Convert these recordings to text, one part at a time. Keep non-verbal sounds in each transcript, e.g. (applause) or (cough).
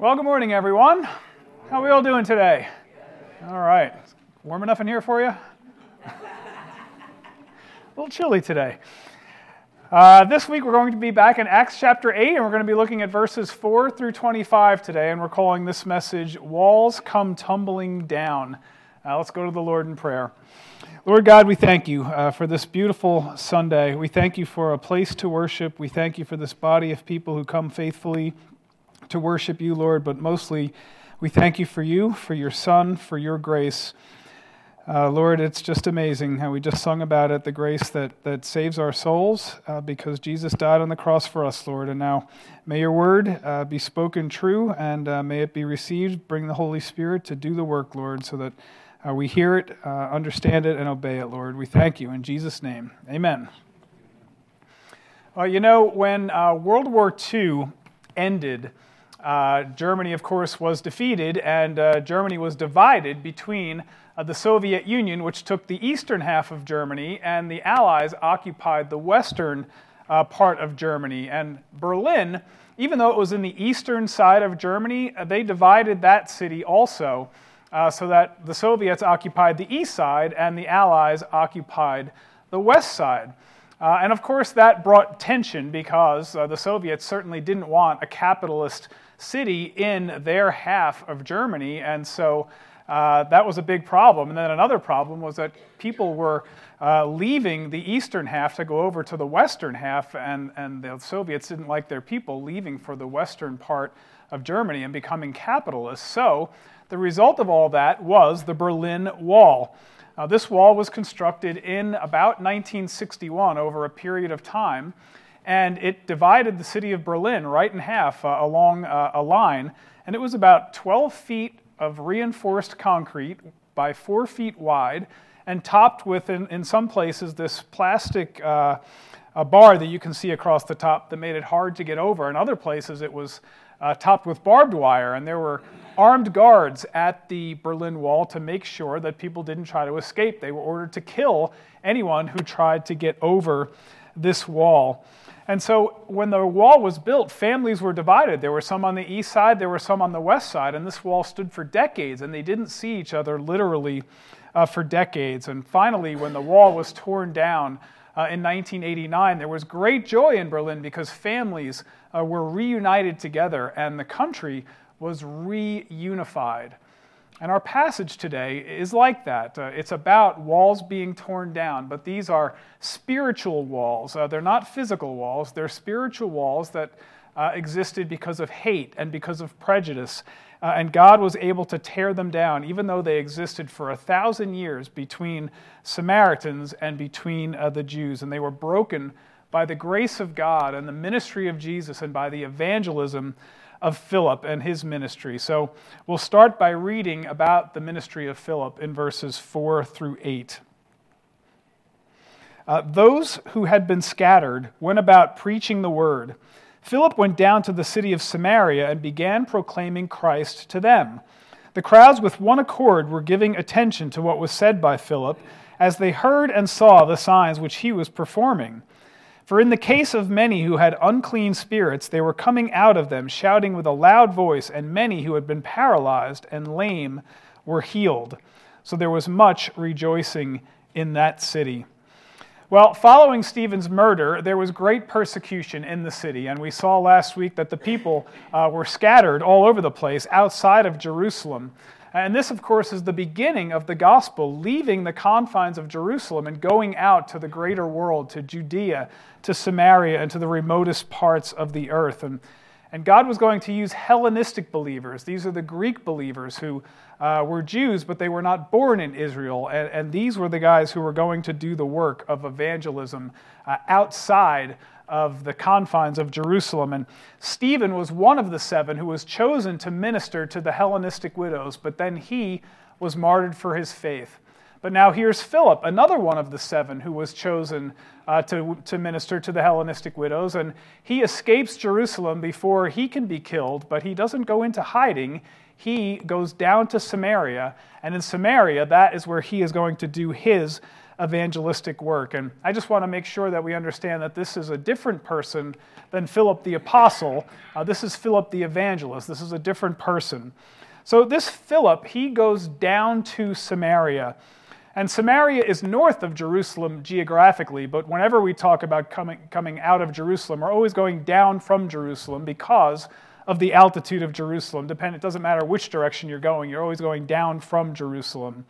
Well, good morning, everyone. How are we all doing today? All right. Warm enough in here for you? (laughs) A little chilly today. Uh, this week we're going to be back in Acts chapter 8, and we're going to be looking at verses 4 through 25 today, and we're calling this message Walls Come Tumbling Down. Uh, let's go to the Lord in prayer. Lord God, we thank you uh, for this beautiful Sunday. We thank you for a place to worship. We thank you for this body of people who come faithfully to worship you, Lord, but mostly we thank you for you, for your Son, for your grace. Uh, Lord, it's just amazing how we just sung about it the grace that, that saves our souls uh, because Jesus died on the cross for us, Lord. And now may your word uh, be spoken true and uh, may it be received. Bring the Holy Spirit to do the work, Lord, so that uh, we hear it, uh, understand it, and obey it, Lord. We thank you in Jesus' name. Amen. Well, you know, when World War II ended, uh, Germany, of course, was defeated, and uh, Germany was divided between uh, the Soviet Union, which took the eastern half of Germany, and the Allies occupied the western uh, part of Germany. And Berlin, even though it was in the eastern side of Germany, uh, they divided that city also, uh, so that the Soviets occupied the east side and the Allies occupied the west side. And of course, that brought tension because the Soviets certainly didn't want a capitalist city in their half of Germany. And so uh, that was a big problem. And then another problem was that people were uh, leaving the eastern half to go over to the western half, and, and the Soviets didn't like their people leaving for the western part of Germany and becoming capitalists. So the result of all that was the Berlin Wall. Uh, this wall was constructed in about 1961 over a period of time and it divided the city of Berlin right in half uh, along uh, a line. And it was about 12 feet of reinforced concrete by four feet wide, and topped with, in, in some places, this plastic uh, a bar that you can see across the top that made it hard to get over. In other places, it was uh, topped with barbed wire, and there were armed guards at the Berlin Wall to make sure that people didn't try to escape. They were ordered to kill anyone who tried to get over this wall. And so when the wall was built, families were divided. There were some on the east side, there were some on the west side, and this wall stood for decades, and they didn't see each other literally uh, for decades. And finally, when the wall was torn down uh, in 1989, there was great joy in Berlin because families uh, were reunited together and the country was reunified. And our passage today is like that. Uh, it's about walls being torn down, but these are spiritual walls. Uh, they're not physical walls, they're spiritual walls that uh, existed because of hate and because of prejudice. Uh, and God was able to tear them down, even though they existed for a thousand years between Samaritans and between uh, the Jews. And they were broken by the grace of God and the ministry of Jesus and by the evangelism of Philip and his ministry. So we'll start by reading about the ministry of Philip in verses 4 through 8. Uh, those who had been scattered went about preaching the word. Philip went down to the city of Samaria and began proclaiming Christ to them. The crowds, with one accord, were giving attention to what was said by Philip as they heard and saw the signs which he was performing. For in the case of many who had unclean spirits, they were coming out of them, shouting with a loud voice, and many who had been paralyzed and lame were healed. So there was much rejoicing in that city. Well, following Stephen's murder, there was great persecution in the city, and we saw last week that the people uh, were scattered all over the place outside of Jerusalem. And this, of course, is the beginning of the gospel, leaving the confines of Jerusalem and going out to the greater world, to Judea, to Samaria, and to the remotest parts of the earth. And, and God was going to use Hellenistic believers. These are the Greek believers who uh, were Jews, but they were not born in Israel. And, and, these were the guys who were going to do the work of evangelism uh, outside of the confines of Jerusalem. And Stephen was one of the seven who was chosen to minister to the Hellenistic widows, but then he was martyred for his faith. But now here's Philip, another one of the seven who was chosen uh, to, to minister to the Hellenistic widows. And he escapes Jerusalem before he can be killed, but he doesn't go into hiding. He goes down to Samaria. And in Samaria, that is where he is going to do his evangelistic work. And I just want to make sure that we understand that this is a different person than Philip the apostle. Uh, this is Philip the evangelist. This is a different person. So, this Philip, he goes down to Samaria. And Samaria is north of Jerusalem geographically, but whenever we talk about coming, coming out of Jerusalem, we're always going down from Jerusalem because of the altitude of Jerusalem. Depend, it doesn't matter which direction you're going, you're always going down from Jerusalem.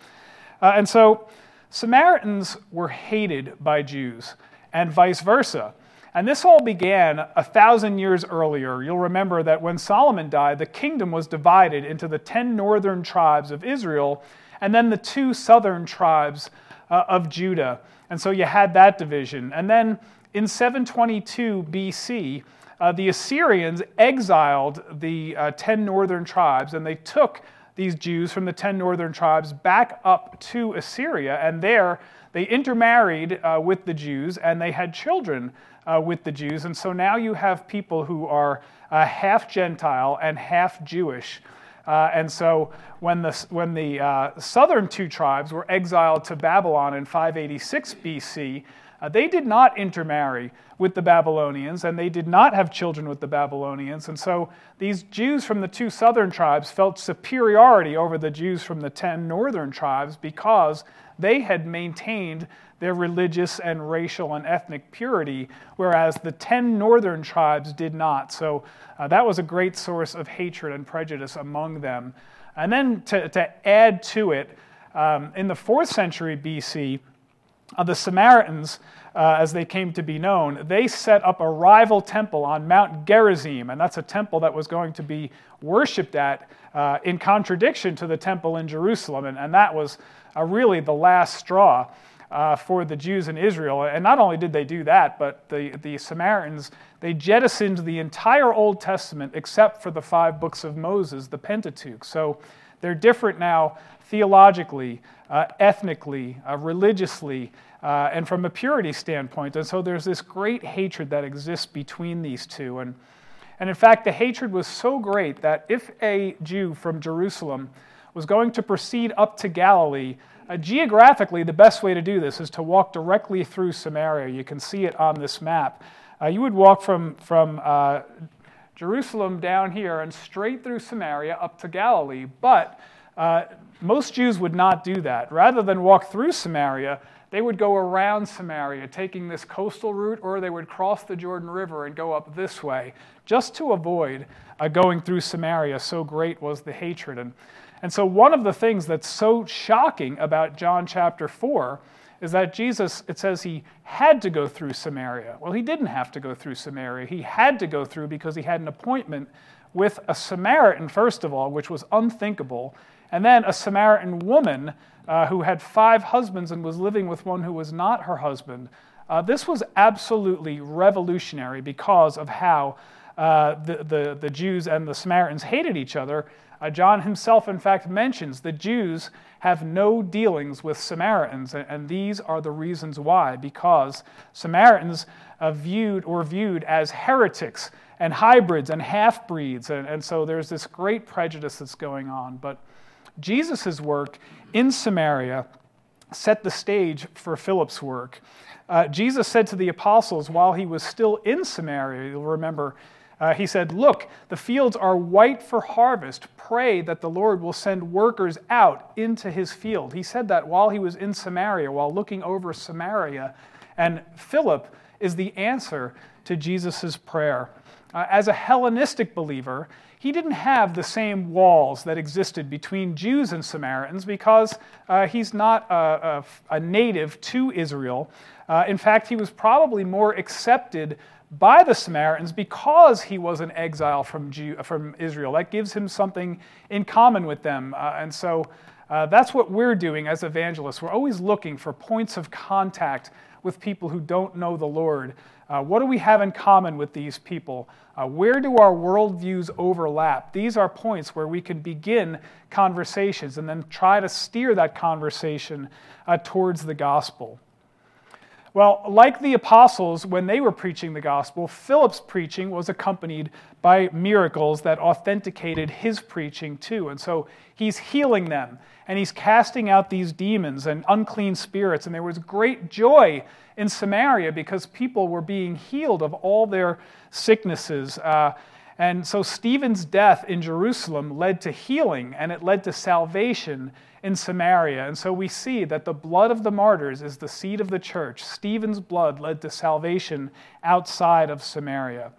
Uh, and so Samaritans were hated by Jews, and vice versa. And this all began a thousand years earlier. You'll remember that when Solomon died, the kingdom was divided into the ten northern tribes of Israel and then the two southern tribes uh, of Judah. And so you had that division. And then in 722 BC, uh, the Assyrians exiled the uh, 10 northern tribes and they took these Jews from the 10 northern tribes back up to Assyria. And there they intermarried uh, with the Jews and they had children uh, with the Jews. And so now you have people who are uh, half Gentile and half Jewish. Uh, and so when the, when the uh, southern two tribes were exiled to Babylon in 586 BC, uh, they did not intermarry with the Babylonians, and they did not have children with the Babylonians. And so these Jews from the two southern tribes felt superiority over the Jews from the ten northern tribes because they had maintained their religious and racial and ethnic purity, whereas the ten northern tribes did not. So uh, that was a great source of hatred and prejudice among them. And then to, to add to it, um, in the fourth century BC, uh, the Samaritans, uh, as they came to be known, they set up a rival temple on Mount Gerizim, and that's a temple that was going to be worshipped at uh, in contradiction to the temple in Jerusalem, and, and that was uh, really the last straw. Uh, for the Jews in Israel. And not only did they do that, but the, the Samaritans, they jettisoned the entire Old Testament except for the five books of Moses, the Pentateuch. So they're different now theologically, uh, ethnically, uh, religiously, uh, and from a purity standpoint. And so there's this great hatred that exists between these two. And, and in fact, the hatred was so great that if a Jew from Jerusalem was going to proceed up to Galilee, uh, geographically, the best way to do this is to walk directly through Samaria. You can see it on this map. Uh, you would walk from, from uh, Jerusalem down here and straight through Samaria up to Galilee, but uh, most Jews would not do that. Rather than walk through Samaria, they would go around Samaria, taking this coastal route, or they would cross the Jordan River and go up this way, just to avoid uh, going through Samaria. So great was the hatred. And, and so, one of the things that's so shocking about John chapter 4 is that Jesus, it says he had to go through Samaria. Well, he didn't have to go through Samaria. He had to go through because he had an appointment with a Samaritan, first of all, which was unthinkable and then a Samaritan woman uh, who had five husbands and was living with one who was not her husband. Uh, this was absolutely revolutionary because of how uh, the, the, the, Jews and the Samaritans hated each other. Uh, John himself, in fact, mentions the Jews have no dealings with Samaritans, and, and these are the reasons why. Because Samaritans uh, viewed or viewed as heretics and hybrids and half breeds, and, and so there's this great prejudice that's going on. But Jesus' work in Samaria set the stage for Philip's work. Uh, Jesus said to the apostles while he was still in Samaria, you'll remember, uh, he said, Look, the fields are white for harvest. Pray that the Lord will send workers out into his field. He said that while he was in Samaria, while looking over Samaria. And Philip is the answer to Jesus' prayer. Uh, as a Hellenistic believer, he didn't have the same walls that existed between Jews and Samaritans because uh, he's not a, a, a, native to Israel. Uh, in fact, he was probably more accepted by the Samaritans because he was an exile from, Jew, from Israel. That gives him something in common with them. Uh, and so uh, that's what we're doing as evangelists. We're always looking for points of contact with people who don't know the Lord. Uh, what do we have in common with these people? Uh, where do our worldviews overlap? These are points where we can begin conversations and then try to steer that conversation uh, towards the gospel. Well, like the apostles, when they were preaching the gospel, Philip's preaching was accompanied by miracles that authenticated his preaching too. And so he's healing them and he's casting out these demons and unclean spirits. And there was great joy in Samaria because people were being healed of all their sicknesses. Uh, and so Stephen's death in Jerusalem led to healing and it led to salvation in Samaria. And so we see that the blood of the martyrs is the seed of the church. Stephen's blood led to salvation outside of Samaria.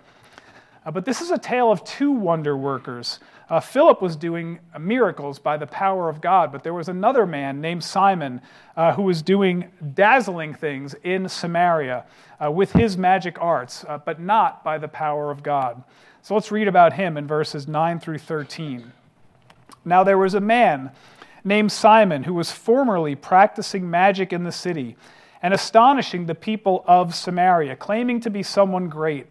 Uh, but this is a tale of two wonder workers. Uh, Philip was doing miracles by the power of God, but there was another man named Simon uh, who was doing dazzling things in Samaria uh, with his magic arts, uh, but not by the power of God. So let's read about him in verses 9 through 13. Now there was a man named Simon who was formerly practicing magic in the city and astonishing the people of Samaria, claiming to be someone great.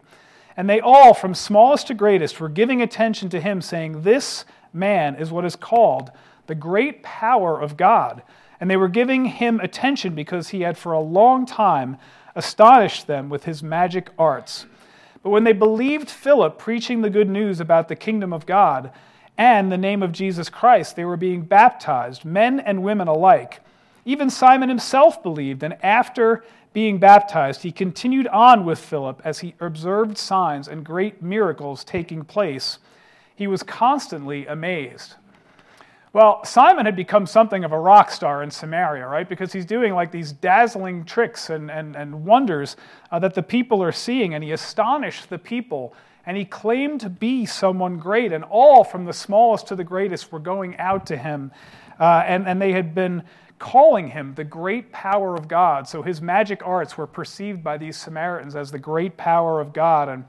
And they all, from smallest to greatest, were giving attention to him, saying, This man is what is called the great power of God. And they were giving him attention because he had for a long time astonished them with his magic arts. But when they believed Philip preaching the good news about the kingdom of God and the name of Jesus Christ, they were being baptized, men and women alike. Even Simon himself believed, and after being baptized, he continued on with Philip as he observed signs and great miracles taking place. He was constantly amazed. Well, Simon had become something of a rock star in Samaria, right? Because he's doing like these dazzling tricks and, and, and wonders uh, that the people are seeing, and he astonished the people. And he claimed to be someone great, and all from the smallest to the greatest were going out to him. Uh, and, and they had been calling him the great power of God. So his magic arts were perceived by these Samaritans as the great power of God. And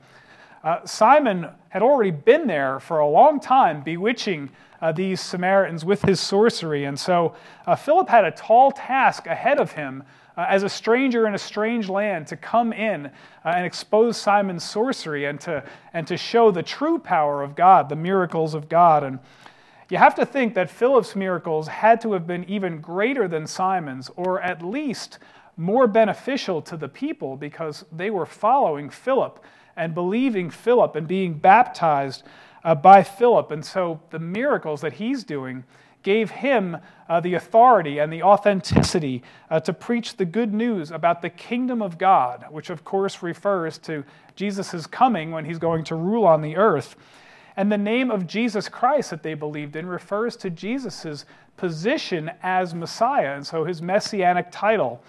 uh, Simon had already been there for a long time, bewitching uh, these Samaritans with his sorcery. And so uh, Philip had a tall task ahead of him uh, as a stranger in a strange land to come in uh, and expose Simon's sorcery and to, and to show the true power of God, the miracles of God. And you have to think that Philip's miracles had to have been even greater than Simon's, or at least more beneficial to the people because they were following Philip and believing Philip and being baptized uh, by Philip. And so the miracles that he's doing gave him uh, the authority and the authenticity uh, to preach the good news about the kingdom of God, which of course refers to Jesus' coming when he's going to rule on the earth. And the name of Jesus Christ that they believed in refers to Jesus' position as Messiah, and so his messianic title.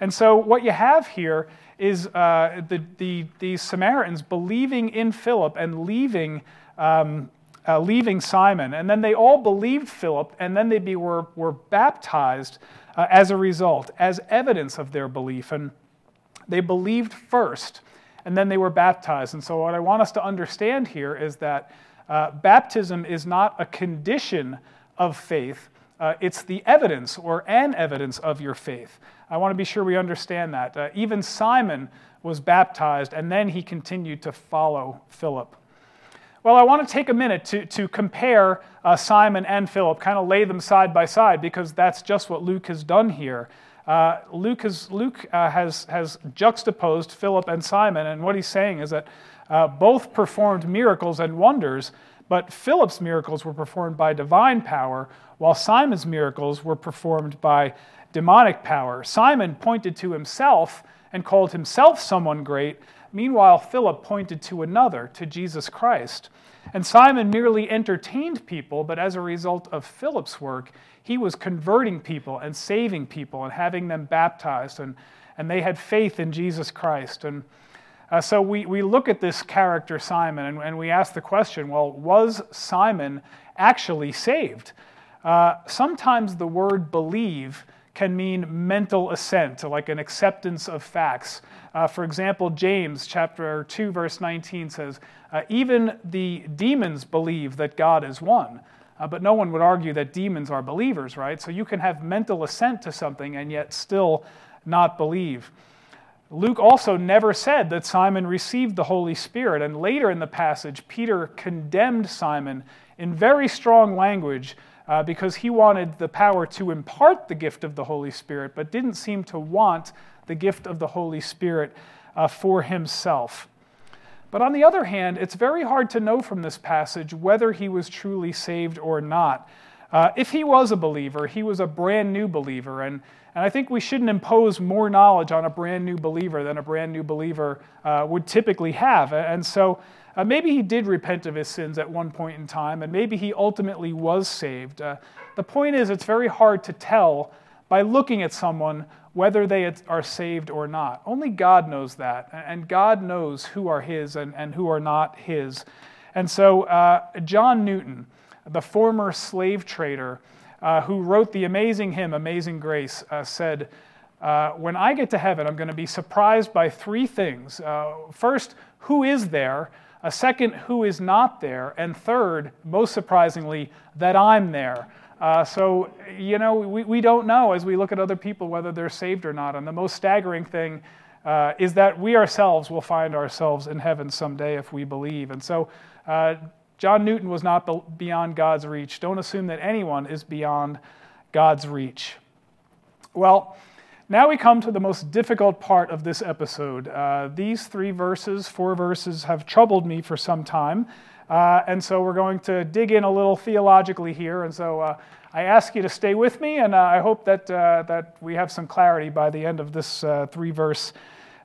And so what you have here is uh, the, the, the Samaritans believing in Philip and leaving um, uh, leaving Simon. And then they all believed Philip, and then they be, were, were baptized uh, as a result, as evidence of their belief. And they believed first, and then they were baptized. And so, what I want us to understand here is that uh, baptism is not a condition of faith, uh, it's the evidence or an evidence of your faith. I want to be sure we understand that. Uh, even Simon was baptized, and then he continued to follow Philip. Well, I want to take a minute to, to compare uh, Simon and Philip, kind of lay them side by side, because that's just what Luke has done here. Uh, Luke, has, Luke uh, has, has juxtaposed Philip and Simon, and what he's saying is that uh, both performed miracles and wonders, but Philip's miracles were performed by divine power, while Simon's miracles were performed by demonic power. Simon pointed to himself and called himself someone great, Meanwhile, Philip pointed to another, to Jesus Christ. And Simon merely entertained people, but as a result of Philip's work, he was converting people and saving people and having them baptized, and, and they had faith in Jesus Christ. And uh, so we, we look at this character, Simon, and, and we ask the question well, was Simon actually saved? Uh, sometimes the word believe can mean mental assent, like an acceptance of facts. Uh, for example, James chapter 2, verse 19 says, uh, Even the demons believe that God is one. Uh, but no one would argue that demons are believers, right? So you can have mental assent to something and yet still not believe. Luke also never said that Simon received the Holy Spirit. And later in the passage, Peter condemned Simon in very strong language uh, because he wanted the power to impart the gift of the Holy Spirit, but didn't seem to want the gift of the Holy Spirit uh, for himself. But on the other hand, it's very hard to know from this passage whether he was truly saved or not. Uh, if he was a believer, he was a brand new believer. And, and I think we shouldn't impose more knowledge on a brand new believer than a brand new believer uh, would typically have. And so uh, maybe he did repent of his sins at one point in time, and maybe he ultimately was saved. Uh, the point is, it's very hard to tell by looking at someone whether they are saved or not. Only God knows that, and God knows who are His and, and who are not His. And so, uh, John Newton, the former slave trader uh, who wrote the amazing hymn, Amazing Grace, uh, said, uh, When I get to heaven, I'm going to be surprised by three things. First, who is there? A second, who is not there? And third, most surprisingly, that I'm there. Uh, so, you know, we, we don't know as we look at other people whether they're saved or not. And the most staggering thing uh, is that we ourselves will find ourselves in heaven someday if we believe. And so, uh, John Newton was not beyond God's reach. Don't assume that anyone is beyond God's reach. Well, now we come to the most difficult part of this episode. Uh, these three verses, four verses, have troubled me for some time. Uh, and so we're going to dig in a little theologically here. And so uh, I ask you to stay with me, and uh, I hope that, uh, that we have some clarity by the end of this uh, three verse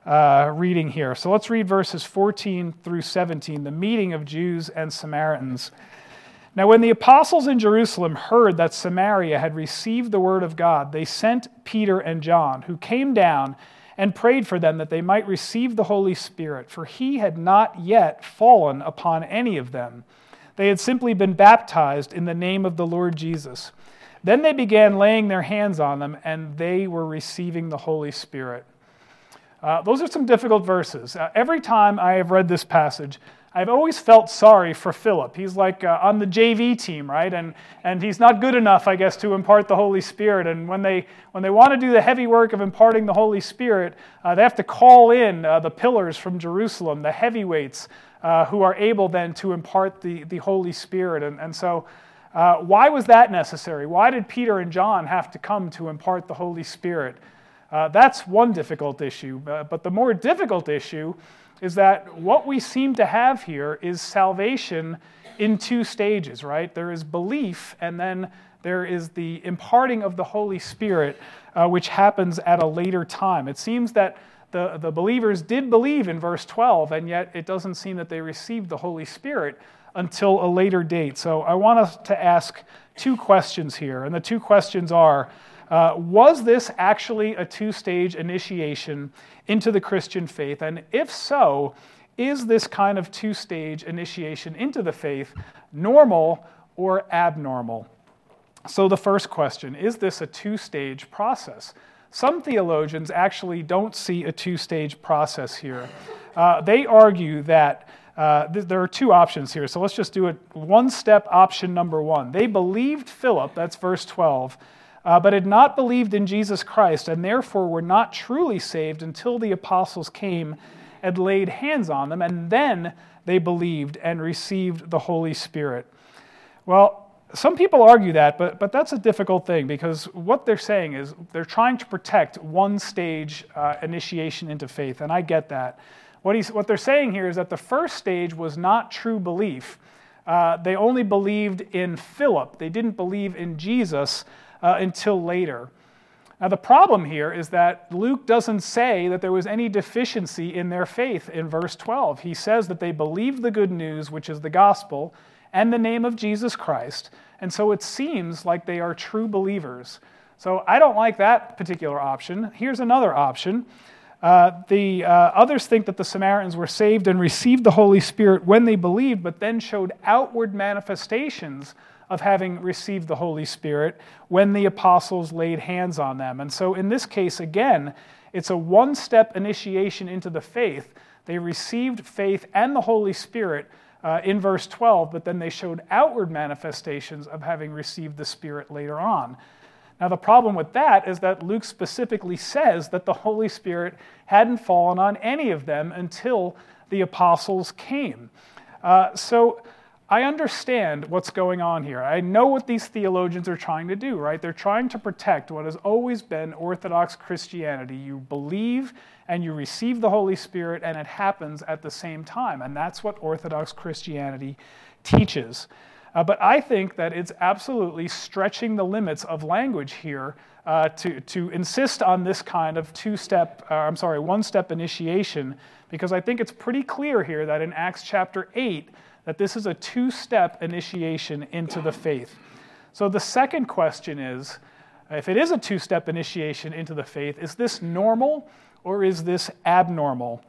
reading here. So let's read verses 14 through 17, the meeting of Jews and Samaritans. Now, when the apostles in Jerusalem heard that Samaria had received the word of God, they sent Peter and John, who came down and prayed for them that they might receive the Holy Spirit, for he had not yet fallen upon any of them. They had simply been baptized in the name of the Lord Jesus. Then they began laying their hands on them, and they were receiving the Holy Spirit. Uh, those are some difficult verses. Uh, every time I have read this passage, I've always felt sorry for Philip. He's like uh, on the JV team, right? And, and he's not good enough, I guess, to impart the Holy Spirit. And when they, when they want to do the heavy work of imparting the Holy Spirit, uh, they have to call in uh, the pillars from Jerusalem, the heavyweights, uh, who are able then to impart the, the Holy Spirit. And, and so, uh, why was that necessary? Why did Peter and John have to come to impart the Holy Spirit? Uh, that's one difficult issue. but the more difficult issue is that what we seem to have here is salvation in two stages, right? There is belief, and then there is the imparting of the Holy Spirit, uh, which happens at a later time. It seems that the, the believers did believe in verse 12, and yet it doesn't seem that they received the Holy Spirit until a later date. So I want us to ask two questions here, and the two questions are uh, was this actually a two stage initiation into the Christian faith? And if so, is this kind of two stage initiation into the faith normal or abnormal? So, the first question is this a two stage process? Some theologians actually don't see a two stage process here. Uh, they argue that uh, th- there are two options here. So let's just do it one step option number one. They believed Philip, that's verse 12, uh, but had not believed in Jesus Christ, and therefore were not truly saved until the apostles came and laid hands on them, and then they believed and received the Holy Spirit. Well, some people argue that, but, but that's a difficult thing because what they're saying is they're trying to protect one stage uh, initiation into faith, and I get that. What, he's, what they're saying here is that the first stage was not true belief. Uh, they only believed in Philip, they didn't believe in Jesus uh, until later. Now, the problem here is that Luke doesn't say that there was any deficiency in their faith in verse 12. He says that they believed the good news, which is the gospel, and the name of Jesus Christ, and so it seems like they are true believers. So I don't like that particular option. Here's another option. Uh, the uh, others think that the Samaritans were saved and received the Holy Spirit when they believed, but then showed outward manifestations of having received the Holy Spirit when the apostles laid hands on them. And so, in this case, again, it's a one step initiation into the faith. They received faith and the Holy Spirit uh, in verse 12, but then they showed outward manifestations of having received the Spirit later on. Now, the problem with that is that Luke specifically says that the Holy Spirit hadn't fallen on any of them until the apostles came. Uh, so, I understand what's going on here. I know what these theologians are trying to do, right? They're trying to protect what has always been Orthodox Christianity. You believe and you receive the Holy Spirit, and it happens at the same time. And that's what Orthodox Christianity teaches. Uh, but I think that it's absolutely stretching the limits of language here uh, to, to insist on this kind of two step, uh, I'm sorry, one step initiation, because I think it's pretty clear here that in Acts chapter 8, that this is a two step initiation into the faith. So the second question is if it is a two step initiation into the faith, is this normal or is this abnormal?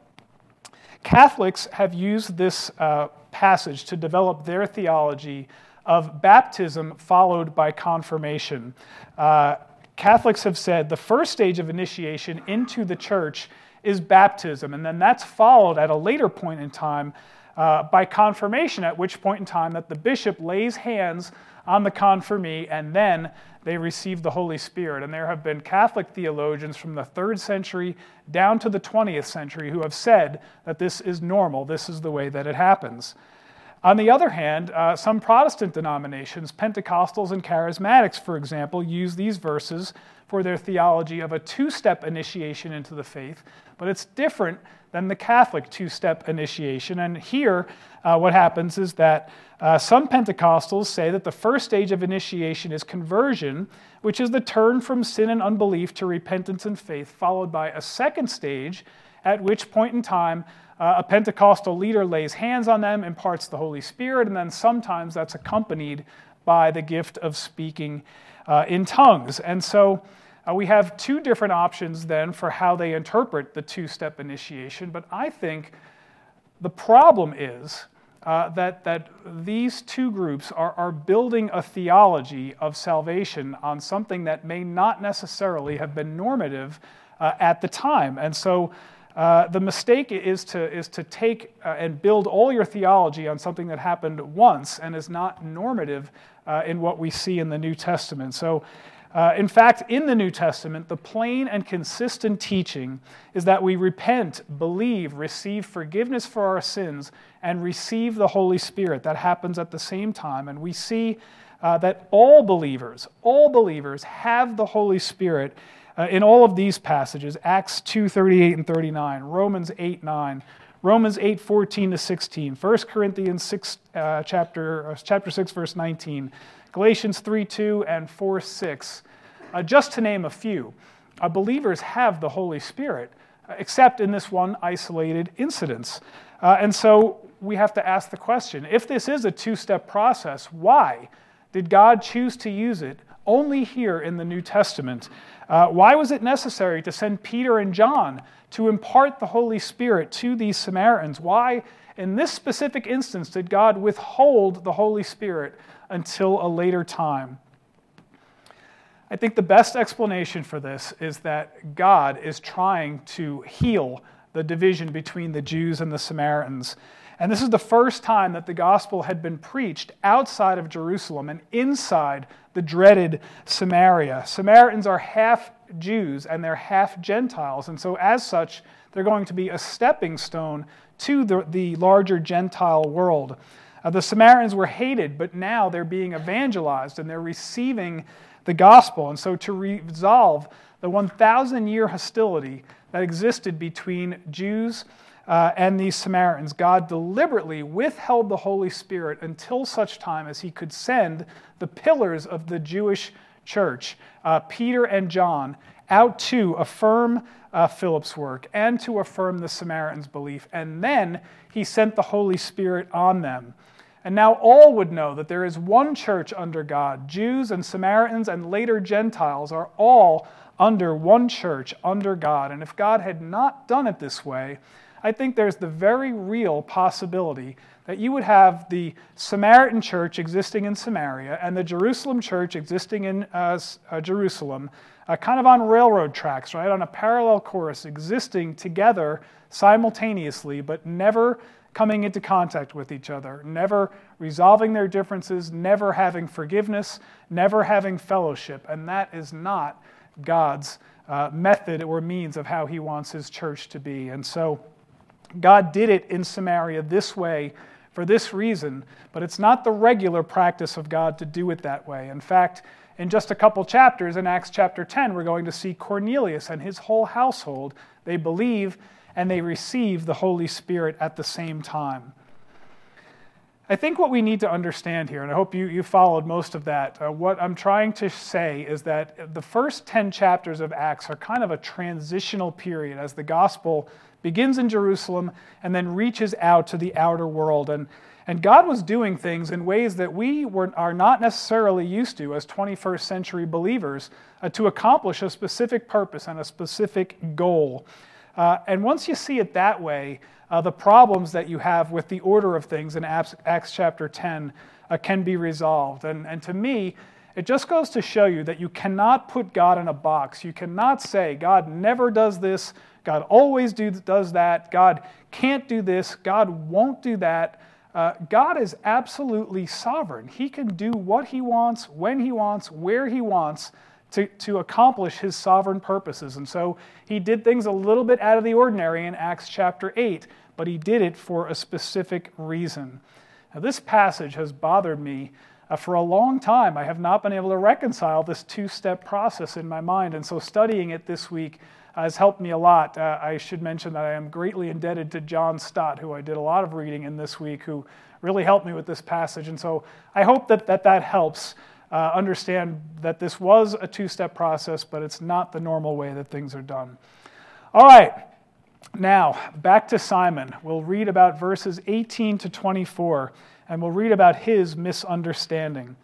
Catholics have used this uh, passage to develop their theology of baptism followed by confirmation. Uh, Catholics have said the first stage of initiation into the church is baptism, and then that's followed at a later point in time uh, by confirmation, at which point in time that the bishop lays hands on the confirmee and then they receive the Holy Spirit. And there have been Catholic theologians from the third century down to the 20th century who have said that this is normal, this is the way that it happens. On the other hand, uh, some Protestant denominations, Pentecostals and Charismatics, for example, use these verses for their theology of a two step initiation into the faith, but it's different than the Catholic two step initiation. And here, uh, what happens is that uh, some Pentecostals say that the first stage of initiation is conversion, which is the turn from sin and unbelief to repentance and faith, followed by a second stage, at which point in time uh, a Pentecostal leader lays hands on them, imparts the Holy Spirit, and then sometimes that's accompanied by the gift of speaking uh, in tongues. And so uh, we have two different options then for how they interpret the two step initiation, but I think the problem is uh, that, that these two groups are, are building a theology of salvation on something that may not necessarily have been normative uh, at the time. And so uh, the mistake is to, is to take uh, and build all your theology on something that happened once and is not normative uh, in what we see in the New Testament. So uh, in fact, in the New Testament, the plain and consistent teaching is that we repent, believe, receive forgiveness for our sins, and receive the Holy Spirit. That happens at the same time. And we see uh, that all believers, all believers have the Holy Spirit uh, in all of these passages Acts 2 38 and 39, Romans 8 9. Romans 8, 14 to 16, 1 Corinthians 6, uh, chapter, uh, chapter 6, verse 19, Galatians 3 2 and 4 6, uh, just to name a few. Uh, believers have the Holy Spirit, uh, except in this one isolated incident. Uh, and so we have to ask the question if this is a two step process, why did God choose to use it only here in the New Testament? Uh, why was it necessary to send Peter and John to impart the Holy Spirit to these Samaritans? Why, in this specific instance, did God withhold the Holy Spirit until a later time. I think the best explanation for this is that God is trying to heal the division between the Jews and the Samaritans. And this is the first time that the gospel had been preached outside of Jerusalem and inside the dreaded Samaria. Samaritans are half Jews and they're half Gentiles. And so, as such, they're going to be a stepping stone to the, the larger Gentile world. Uh, the Samaritans were hated, but now they're being evangelized and they're receiving the gospel. And so, to resolve the 1,000 year hostility that existed between Jews uh, and these Samaritans, God deliberately withheld the Holy Spirit until such time as he could send the pillars of the Jewish church, uh, Peter and John, out to affirm uh, Philip's work and to affirm the Samaritans' belief. And then he sent the Holy Spirit on them. And now all would know that there is one church under God. Jews and Samaritans and later Gentiles are all under one church, under God. And if God had not done it this way, I think there's the very real possibility that you would have the Samaritan church existing in Samaria and the Jerusalem church existing in uh, uh, Jerusalem, uh, kind of on railroad tracks, right, on a parallel course, existing together simultaneously, but never coming into contact with each other, never resolving their differences, never having forgiveness, never having fellowship. And that is not God's uh, method or means of how He wants His church to be. And so God did it in Samaria this way for this reason, but it's not the regular practice of God to do it that way. In fact, in just a couple chapters, in Acts chapter 10, we're going to see Cornelius and his whole household. They believe and they receive the Holy Spirit at the same time. I think what we need to understand here, and I hope you, you followed most of that, uh, what I'm trying to say is that the first 10 chapters of Acts are kind of a transitional period as the gospel begins in Jerusalem and then reaches out to the outer world. And and God was doing things in ways that we were, are not necessarily used to as 21st century believers uh, to accomplish a specific purpose and a specific goal. Uh, and once you see it that way, uh, the problems that you have with the order of things in Acts, Acts chapter 10 uh, can be resolved. And, and to me, it just goes to show you that you cannot put God in a box. You cannot say, God never does this, God always do, does that, God can't do this, God won't do that. Uh, God is absolutely sovereign. He can do what he wants, when he wants, where he wants to, to accomplish his sovereign purposes. And so he did things a little bit out of the ordinary in Acts chapter 8, but he did it for a specific reason. Now, this passage has bothered me uh, for a long time. I have not been able to reconcile this two step process in my mind. And so studying it this week, has helped me a lot. Uh, I should mention that I am greatly indebted to John Stott, who I did a lot of reading in this week, who really helped me with this passage. And so I hope that that, that helps uh, understand that this was a two step process, but it's not the normal way that things are done. All right, now back to Simon. We'll read about verses 18 to 24, and we'll read about his misunderstanding.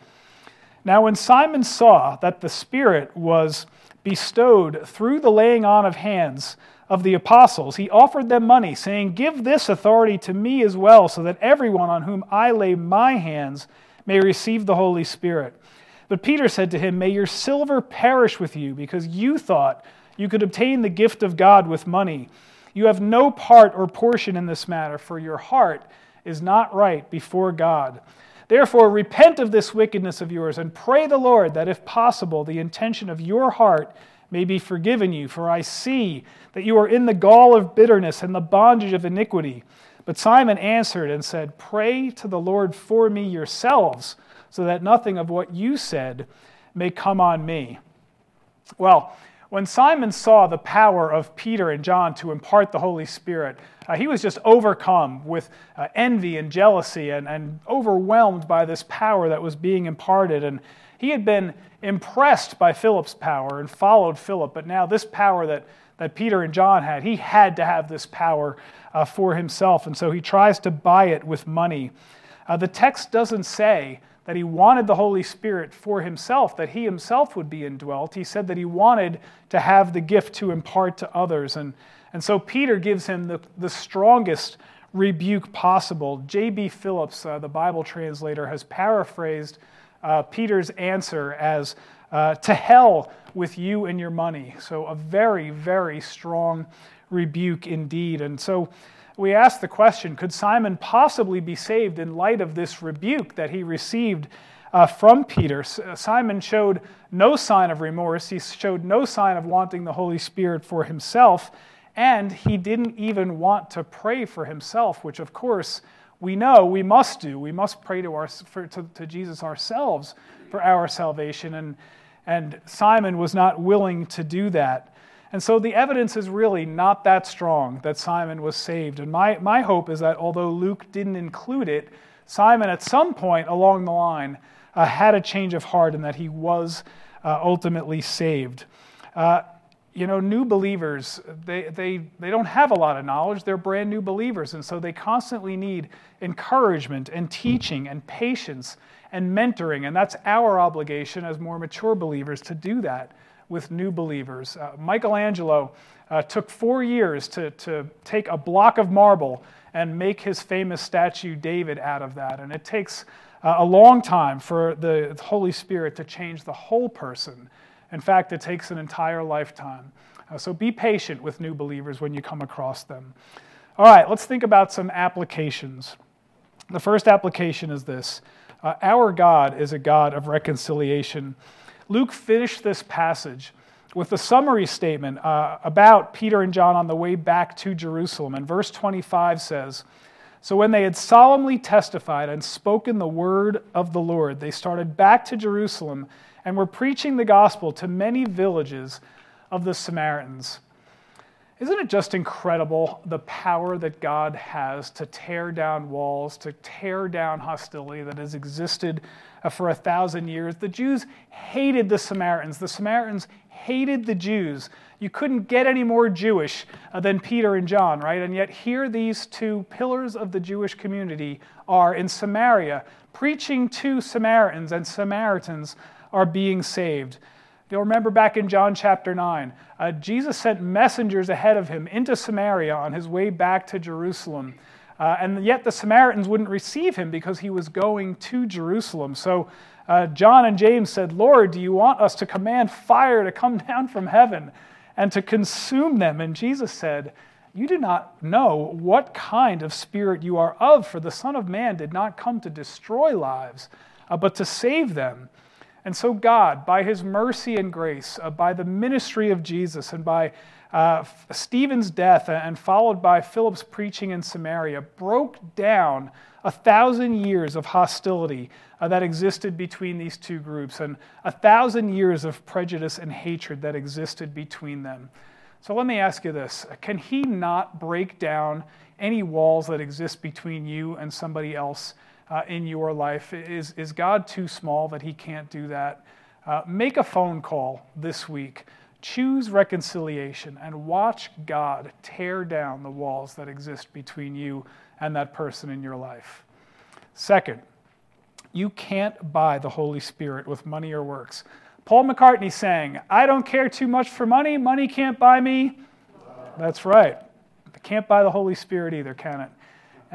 Now, when Simon saw that the Spirit was bestowed through the laying on of hands of the apostles, he offered them money, saying, Give this authority to me as well, so that everyone on whom I lay my hands may receive the Holy Spirit. But Peter said to him, May your silver perish with you, because you thought you could obtain the gift of God with money. You have no part or portion in this matter, for your heart is not right before God. Therefore, repent of this wickedness of yours and pray the Lord that, if possible, the intention of your heart may be forgiven you. For I see that you are in the gall of bitterness and the bondage of iniquity. But Simon answered and said, Pray to the Lord for me yourselves, so that nothing of what you said may come on me. Well, when Simon saw the power of Peter and John to impart the Holy Spirit, uh, he was just overcome with uh, envy and jealousy and, and overwhelmed by this power that was being imparted. And he had been impressed by Philip's power and followed Philip, but now this power that, that Peter and John had, he had to have this power uh, for himself. And so he tries to buy it with money. Uh, the text doesn't say that he wanted the Holy Spirit for himself, that he himself would be indwelt. He said that he wanted to have the gift to impart to others. And, and so Peter gives him the, the strongest rebuke possible. J.B. Phillips, uh, the Bible translator, has paraphrased uh, Peter's answer as uh, to hell with you and your money. So, a very, very strong rebuke indeed. And so, we ask the question could Simon possibly be saved in light of this rebuke that he received uh, from Peter? Uh, Simon showed no sign of remorse, he showed no sign of wanting the Holy Spirit for himself, and he didn't even want to pray for himself, which, of course, we know we must do. We must pray to, our, for, to, to Jesus ourselves for our salvation. And, and Simon was not willing to do that. And so the evidence is really not that strong that Simon was saved. And my, my hope is that although Luke didn't include it, Simon at some point along the line uh, had a change of heart and that he was uh, ultimately saved. Uh, you know, new believers, they, they, they don't have a lot of knowledge. They're brand new believers. And so they constantly need encouragement and teaching and patience and mentoring. And that's our obligation as more mature believers to do that with new believers. Uh, Michelangelo uh, took four years to, to take a block of marble and make his famous statue David out of that. And it takes uh, a long time for the Holy Spirit to change the whole person. In fact, it takes an entire lifetime. Uh, so be patient with new believers when you come across them. All right, let's think about some applications. The first application is this uh, Our God is a God of reconciliation. Luke finished this passage with a summary statement uh, about Peter and John on the way back to Jerusalem. And verse 25 says, So when they had solemnly testified and spoken the word of the Lord, they started back to Jerusalem and were preaching the gospel to many villages of the Samaritans. Isn't it just incredible the power that God has to tear down walls, to tear down hostility that has existed uh, for a thousand years? The Jews hated the Samaritans. The Samaritans hated the Jews. You couldn't get any more Jewish uh, than Peter and John, right? And yet, here these two pillars of the Jewish community are in Samaria, preaching to Samaritans, and Samaritans are being saved. You'll remember back in John chapter 9, uh, Jesus sent messengers ahead of him into Samaria on his way back to Jerusalem. Uh, and yet the Samaritans wouldn't receive him because he was going to Jerusalem. So uh, John and James said, Lord, do you want us to command fire to come (laughs) down from heaven and to consume them? And Jesus said, You do not know what kind of spirit you are of, for the Son of Man did not come to destroy lives, uh, but to save them. And so, God, by his mercy and grace, uh, by the ministry of Jesus, and by uh, Stephen's death, and followed by Philip's preaching in Samaria, broke down a thousand years of hostility uh, that existed between these two groups and a thousand years of prejudice and hatred that existed between them. So let me ask you this Can he not break down any walls that exist between you and somebody else uh, in your life? Is, is God too small that he can't do that? Uh, make a phone call this week. Choose reconciliation and watch God tear down the walls that exist between you and that person in your life. Second, you can't buy the Holy Spirit with money or works. Paul McCartney sang, I don't care too much for money. Money can't buy me. That's right. It can't buy the Holy Spirit either, can it?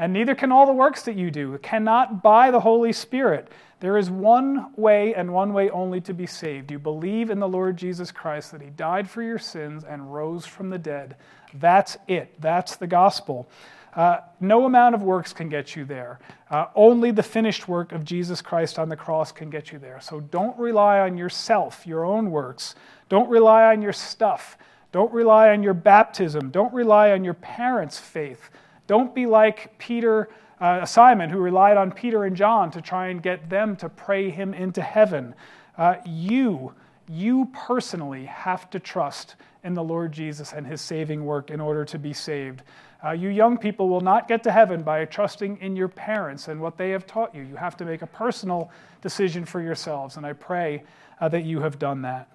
And neither can all the works that you do. It cannot buy the Holy Spirit. There is one way and one way only to be saved. You believe in the Lord Jesus Christ, that He died for your sins and rose from the dead. That's it. That's the gospel. Uh, no amount of works can get you there. Uh, only the finished work of Jesus Christ on the cross can get you there. So don't rely on yourself, your own works. Don't rely on your stuff. Don't rely on your baptism. Don't rely on your parents' faith. Don't be like Peter, uh, Simon, who relied on Peter and John to try and get them to pray him into heaven. Uh, you, you personally have to trust in the Lord Jesus and his saving work in order to be saved. Uh, you young people will not get to heaven by trusting in your parents and what they have taught you. You have to make a personal decision for yourselves, and I pray uh, that you have done that.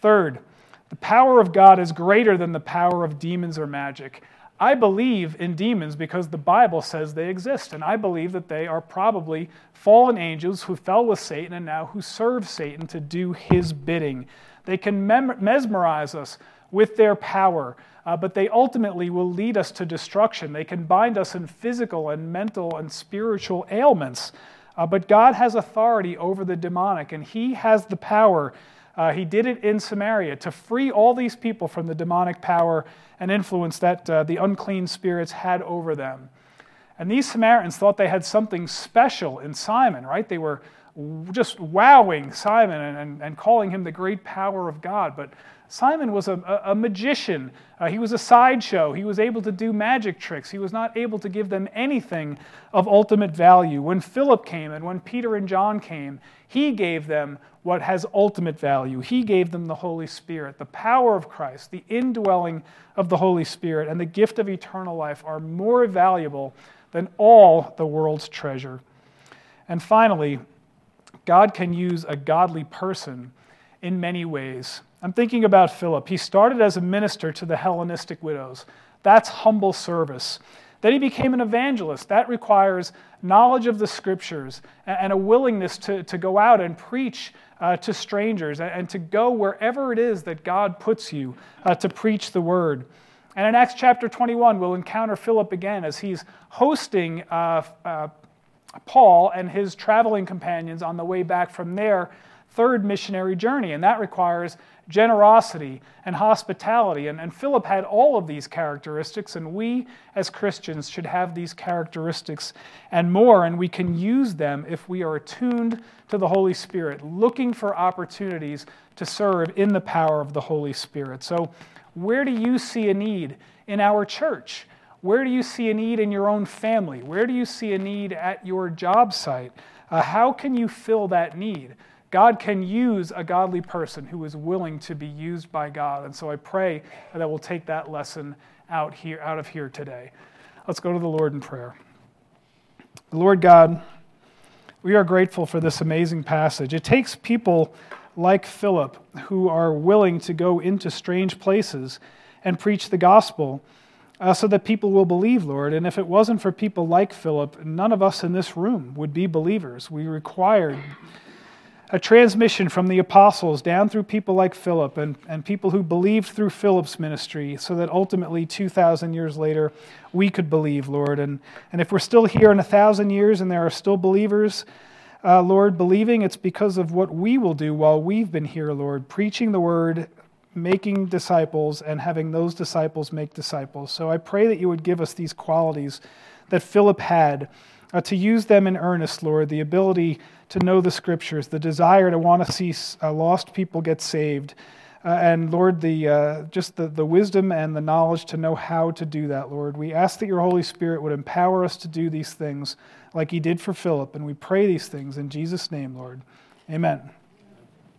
Third, the power of God is greater than the power of demons or magic. I believe in demons because the Bible says they exist, and I believe that they are probably fallen angels who fell with Satan and now who serve Satan to do his bidding. They can mem- mesmerize us with their power uh, but they ultimately will lead us to destruction. They can bind us in physical and mental and spiritual ailments. Uh, but God has authority over the demonic, and He has the power. Uh, he did it in Samaria to free all these people from the demonic power and influence that uh, the unclean spirits had over them. And these Samaritans thought they had something special in Simon, right? They were just wowing Simon and, and, and calling him the great power of God. But Simon was a, a, magician. Uh, he was a sideshow. He was able to do magic tricks. He was not able to give them anything of ultimate value. When Philip came and when Peter and John came, he gave them what has ultimate value. He gave them the Holy Spirit. The power of Christ, the indwelling of the Holy Spirit, and the gift of eternal life are more valuable than all the world's treasure. And finally, God can use a godly person in many ways. I'm thinking about Philip. He started as a minister to the Hellenistic widows. That's humble service. Then he became an evangelist. That requires knowledge of the scriptures and a willingness to, to go out and preach uh, to strangers and to go wherever it is that God puts you uh, to preach the word. And in Acts chapter 21, we'll encounter Philip again as he's hosting uh, uh Paul and his traveling companions on the way back from their third missionary journey. And that requires generosity and hospitality. And, and Philip had all of these characteristics, and we as Christians should have these characteristics and more, and we can use them if we are attuned to the Holy Spirit, looking for opportunities to serve in the power of the Holy Spirit. So, where do you see a need in our church? Where do you see a need in your own family? Where do you see a need at your job site? Uh, how can you fill that need? God can use a godly person who is willing to be used by God. And so I pray that we'll take that lesson out here out of here today. Let's go to the Lord in prayer. Lord God, we are grateful for this amazing passage. It takes people like Philip who are willing to go into strange places and preach the gospel uh, so that people will believe, Lord. And if it wasn't for people like Philip, none of us in this room would be believers. We required a transmission from the apostles down through people like Philip and, and people who believed through Philip's ministry so that ultimately 2,000 years later we could believe, Lord. And, and if we're still here in a thousand years and there are still believers, uh, Lord, believing it's because of what we will do while we've been here, Lord, preaching the word, making disciples, and having those disciples make disciples. So I pray that you would give us these qualities that Philip had uh, to use them in earnest, Lord, the ability to know the scriptures, the desire to want to see uh, lost people get saved. Uh, and Lord, the, uh, just the, the wisdom and the knowledge to know how to do that, Lord. We ask that your Holy Spirit would empower us to do these things like he did for Philip. And we pray these things in Jesus' name, Lord. Amen.